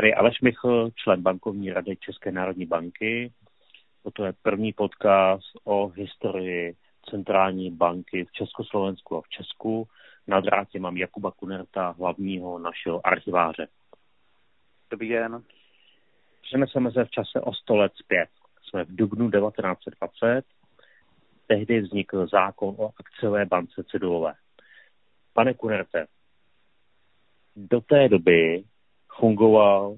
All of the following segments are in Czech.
Tady Aleš Michl, člen bankovní rady České národní banky. Toto je první podcast o historii centrální banky v Československu a v Česku. Na drátě mám Jakuba Kunerta, hlavního našeho archiváře. Dobrý den. Přeneseme se v čase o 100 let zpět. Jsme v dubnu 1920. Tehdy vznikl zákon o akciové bance cedulové. Pane Kunerte, do té doby fungoval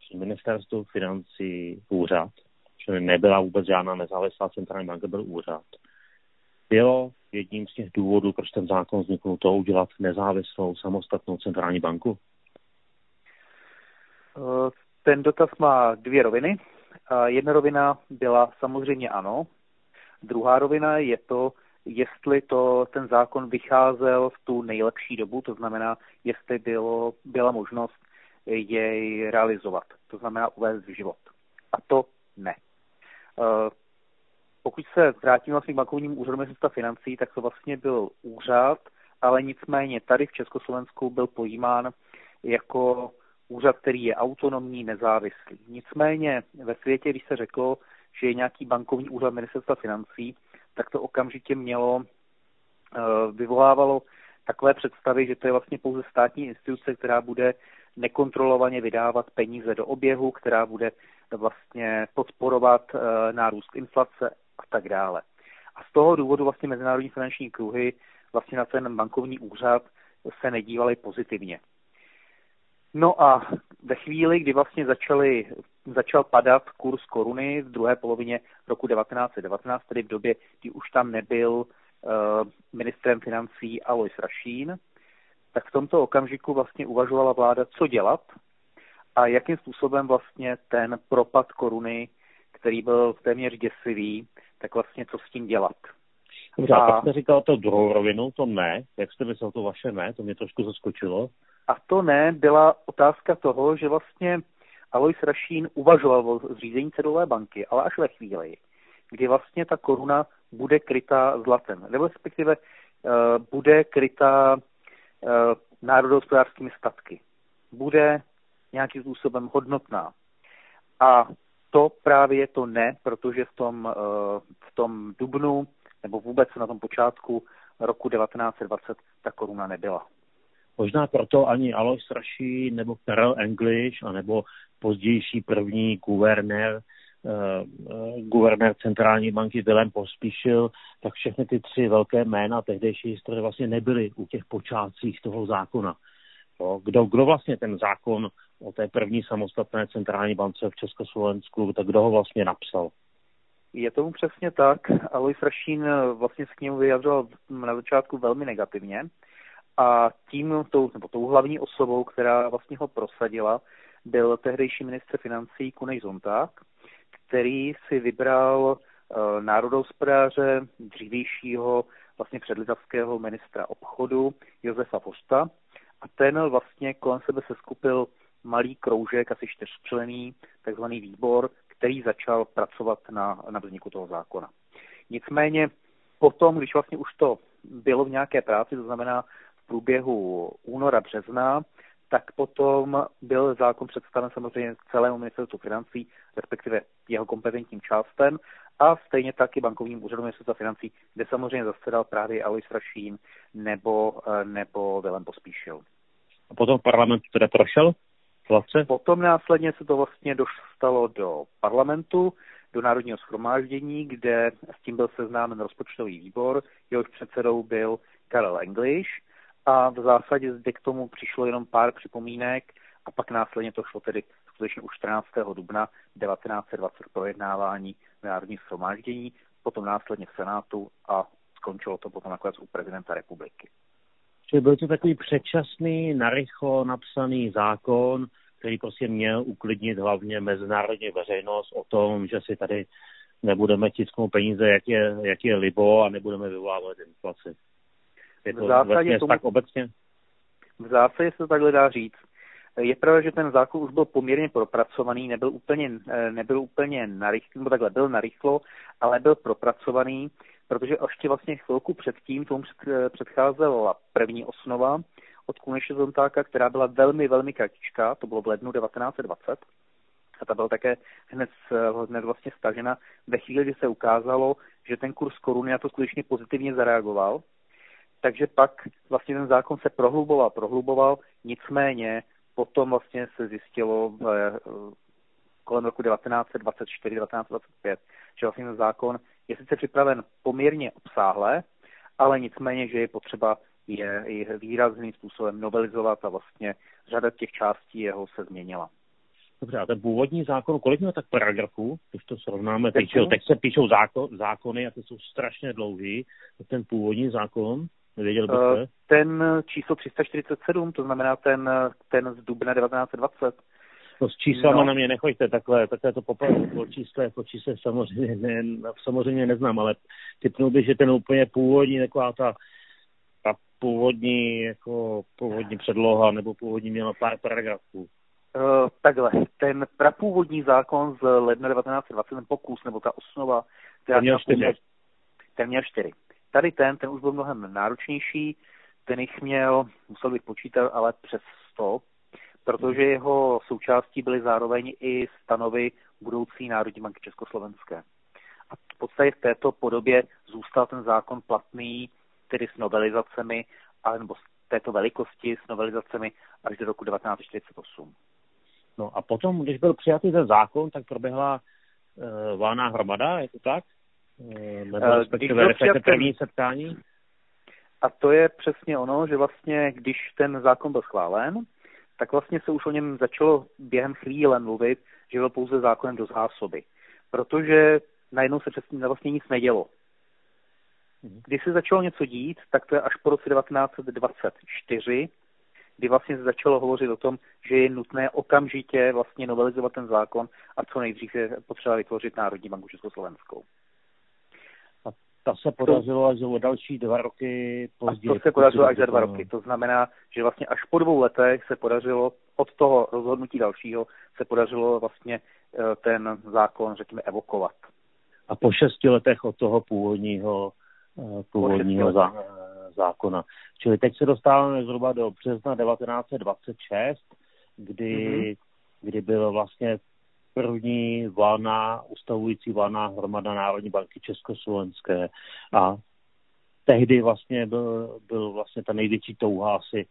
při ministerstvu financí úřad, čili nebyla vůbec žádná nezávislá centrální banka, byl úřad. Bylo jedním z těch důvodů, proč ten zákon vznikl, to udělat nezávislou samostatnou centrální banku? Eh, ten dotaz má dvě roviny. Jedna rovina byla samozřejmě ano. Druhá rovina je to, jestli to ten zákon vycházel v tu nejlepší dobu, to znamená, jestli bylo, byla možnost jej realizovat, to znamená uvést v život. A to ne. Eh, pokud se vrátím vlastně k bankovním úřadu ministerstva financí, tak to vlastně byl úřad, ale nicméně tady v Československu byl pojímán jako úřad, který je autonomní, nezávislý. Nicméně ve světě, když se řeklo, že je nějaký bankovní úřad ministerstva financí, tak to okamžitě mělo, eh, vyvolávalo takové představy, že to je vlastně pouze státní instituce, která bude nekontrolovaně vydávat peníze do oběhu, která bude vlastně podporovat eh, nárůst inflace a tak dále. A z toho důvodu vlastně mezinárodní finanční kruhy vlastně na ten bankovní úřad se nedívali pozitivně. No a ve chvíli, kdy vlastně začaly, začal padat kurz koruny v druhé polovině roku 1919, tedy v době, kdy už tam nebyl uh, ministrem financí Alois Rašín, tak v tomto okamžiku vlastně uvažovala vláda, co dělat a jakým způsobem vlastně ten propad koruny, který byl téměř děsivý, tak vlastně co s tím dělat. Dobře, a pak jste říkal to druhou rovinu, to ne. Jak jste myslel to vaše ne? To mě trošku zaskočilo. A to ne byla otázka toho, že vlastně Alois Rašín uvažoval o zřízení cedulové banky, ale až ve chvíli, kdy vlastně ta koruna bude krytá zlatem, nebo respektive uh, bude krytá národohospodářskými statky. Bude nějakým způsobem hodnotná. A to právě je to ne, protože v tom, uh, v tom dubnu nebo vůbec na tom počátku roku 1920 ta koruna nebyla. Možná proto ani Alois Raší nebo Karel English, anebo pozdější první guvernér, guvernér centrální banky Vilém Pospíšil, tak všechny ty tři velké jména tehdejší historie vlastně nebyly u těch počátcích toho zákona. Kdo, kdo vlastně ten zákon o té první samostatné centrální bance v Československu, tak kdo ho vlastně napsal? Je tomu přesně tak. Alois Rašín vlastně se k němu vyjadřoval na začátku velmi negativně a tím, tou, nebo tou hlavní osobou, která vlastně ho prosadila, byl tehdejší ministr financí Kunej Zonták, který si vybral uh, národohospodáře, dřívějšího vlastně předlitavského ministra obchodu Josefa Posta a ten vlastně kolem sebe se skupil malý kroužek, asi čtyřčlený, takzvaný výbor, který začal pracovat na, na vzniku toho zákona. Nicméně potom, když vlastně už to bylo v nějaké práci, to znamená průběhu února, března, tak potom byl zákon představen samozřejmě celému ministerstvu financí, respektive jeho kompetentním částem a stejně tak i bankovním úřadu ministerstva financí, kde samozřejmě zasedal právě Alois Rašín nebo, eh, nebo Vilem Pospíšil. A potom parlament teda prošel? Hladce? Potom následně se to vlastně dostalo do parlamentu, do Národního schromáždění, kde s tím byl seznámen rozpočtový výbor, jehož předsedou byl Karel English a v zásadě zde k tomu přišlo jenom pár připomínek a pak následně to šlo tedy skutečně už 14. dubna 1920 projednávání v Národních shromáždění, potom následně v Senátu a skončilo to potom nakonec u prezidenta republiky. Čili byl to takový předčasný, narychlo napsaný zákon, který prostě měl uklidnit hlavně mezinárodní veřejnost o tom, že si tady nebudeme tisknout peníze, jak je, jak je libo a nebudeme vyvolávat inflaci. Je to v zásadě tomu, tak obecně? V zásadě se to takhle dá říct. Je pravda, že ten zákon už byl poměrně propracovaný, nebyl úplně, eh, nebyl úplně narychlo, nebo takhle byl narychlo, ale byl propracovaný, protože ještě vlastně chvilku předtím tomu eh, předcházela první osnova, od Kuneše Zontáka, která byla velmi, velmi kratičká, to bylo v lednu 1920, a ta byla také hned, hned vlastně stažena ve chvíli, kdy se ukázalo, že ten kurz koruny na to skutečně pozitivně zareagoval. Takže pak vlastně ten zákon se prohluboval, prohluboval, nicméně potom vlastně se zjistilo v, kolem roku 1924-1925, že vlastně ten zákon je sice připraven poměrně obsáhle, ale nicméně, že je potřeba je, je výrazným způsobem novelizovat a vlastně řada těch částí jeho se změnila. Dobře, a ten původní zákon, kolik měl tak paragrafů, když to srovnáme, teď, teď se píšou zákon, zákony a ty jsou strašně dlouhý, ten původní zákon, nevěděl byste? Uh, ten číslo 347, to znamená ten, ten z dubna 1920. No s číslama no. na mě nechoďte takhle, takhle to popadlo po čísle, po čísle samozřejmě, ne, samozřejmě neznám, ale typnul bych, že ten úplně původní, taková ta, ta původní, jako původní předloha nebo původní měla pár paragrafů. Uh, takhle, ten prapůvodní zákon z ledna 1920, ten pokus, nebo ta osnova, která ten měl čtyři. Ten měl čtyři. Tady ten, ten už byl mnohem náročnější, ten jich měl, musel bych počítat, ale přes 100, protože jeho součástí byly zároveň i stanovy budoucí Národní banky Československé. A v podstatě v této podobě zůstal ten zákon platný, tedy s novelizacemi, ale nebo z této velikosti s novelizacemi až do roku 1948. No a potom, když byl přijatý ten zákon, tak proběhla uh, válná hromada, je to tak? Uh, nebo respektive přijat první setkání? A to je přesně ono, že vlastně, když ten zákon byl schválen, tak vlastně se už o něm začalo během chvíle mluvit, že byl pouze zákonem do zásoby. Protože najednou se přesně vlastně nic nedělo. Mhm. Když se začalo něco dít, tak to je až po roce 1924, kdy vlastně se začalo hovořit o tom, že je nutné okamžitě vlastně novelizovat ten zákon a co nejdřív je potřeba vytvořit Národní banku Československou. Ta se podařilo až o další dva roky později. A to se podařilo až za dva roky. To znamená, že vlastně až po dvou letech se podařilo od toho rozhodnutí dalšího se podařilo vlastně eh, ten zákon, řekněme, evokovat. A po šesti letech od toho původního, eh, původního zá, zákona. Čili teď se dostáváme zhruba do března 1926, kdy, mm-hmm. kdy byl vlastně první valná, ustavující valná hromada Národní banky Československé a tehdy vlastně byl, byl vlastně ta největší touha asi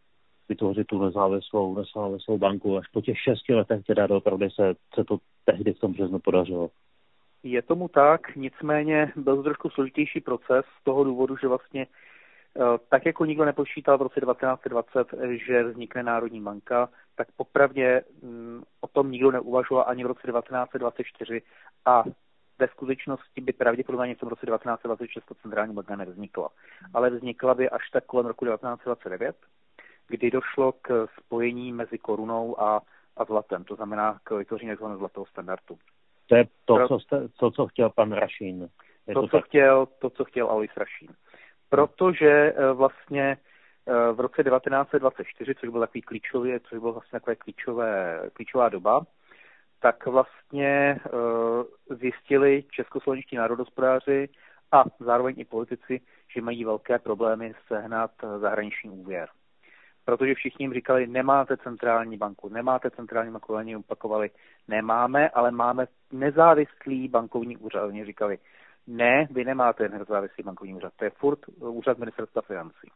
vytvořit tu nezávislou, nezávislou banku. Až po těch šesti letech teda opravdu se, se to tehdy v tom březnu podařilo. Je tomu tak, nicméně byl to trošku složitější proces z toho důvodu, že vlastně Eh, tak jako nikdo nepočítal v roce 1920, že vznikne Národní banka, tak popravdě mm, o tom nikdo neuvažoval ani v roce 1924 a ve skutečnosti by pravděpodobně v tom roce 1926 to centrální banka nevznikla. Ale vznikla by až tak kolem roku 1929, kdy došlo k spojení mezi korunou a, a zlatem, to znamená k vytvoření tzv. zlatého standardu. To je to, co, jste, to, co chtěl pan Rašín. Je to, to, co chtěl, to, co chtěl Alois Rašín protože eh, vlastně v roce 1924, což byl takový klíčový, což byl vlastně takové klíčové, klíčová doba, tak vlastně uh, zjistili českoslovenští národospodáři a zároveň i politici, že mají velké problémy sehnat zahraniční úvěr. Protože všichni jim říkali, nemáte centrální banku, nemáte centrální banku, oni opakovali, nemáme, ale máme nezávislý bankovní úřad. Oni říkali, ne, vy nemáte nezávislý bankovní úřad, to je furt úřad ministerstva financí.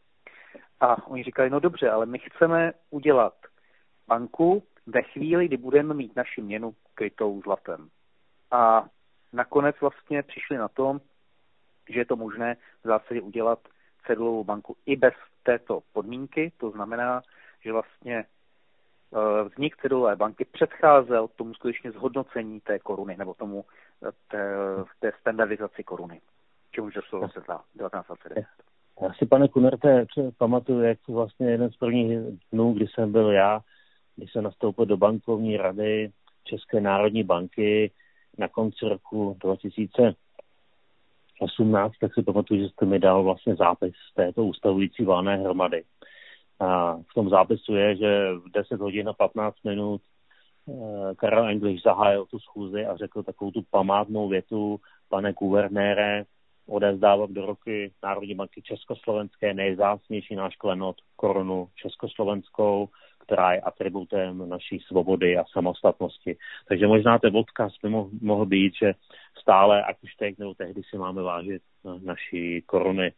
A oni říkali, no dobře, ale my chceme udělat banku ve chvíli, kdy budeme mít naši měnu krytou zlatem. A nakonec vlastně přišli na tom, že je to možné v zásadě udělat cedulovou banku i bez této podmínky, to znamená, že vlastně Eh, vznik cedulové banky předcházel tomu skutečně zhodnocení té koruny nebo tomu eh, té, té standardizaci koruny, čemuž došlo v roce 1929. Já si, pane Kunerte, pamatuju, jak vlastně jeden z prvních dnů, kdy jsem byl já, když jsem nastoupil do bankovní rady České národní banky na konci roku 2018, tak si pamatuju, že jste mi dal vlastně zápis z této ustavující válné hromady. A v tom zápisu je, že v 10 hodin a 15 minut eh, Karel English zahájil tu schůzi a řekl takovou tu památnou větu, pane guvernére, odezdávat do roky Národní banky Československé nejzácnější náš klenot korunu československou, která je atributem naší svobody a samostatnosti. Takže možná ten odkaz by mohl, mohl být, že stále, ať už teď nebo tehdy si máme vážit naší koruny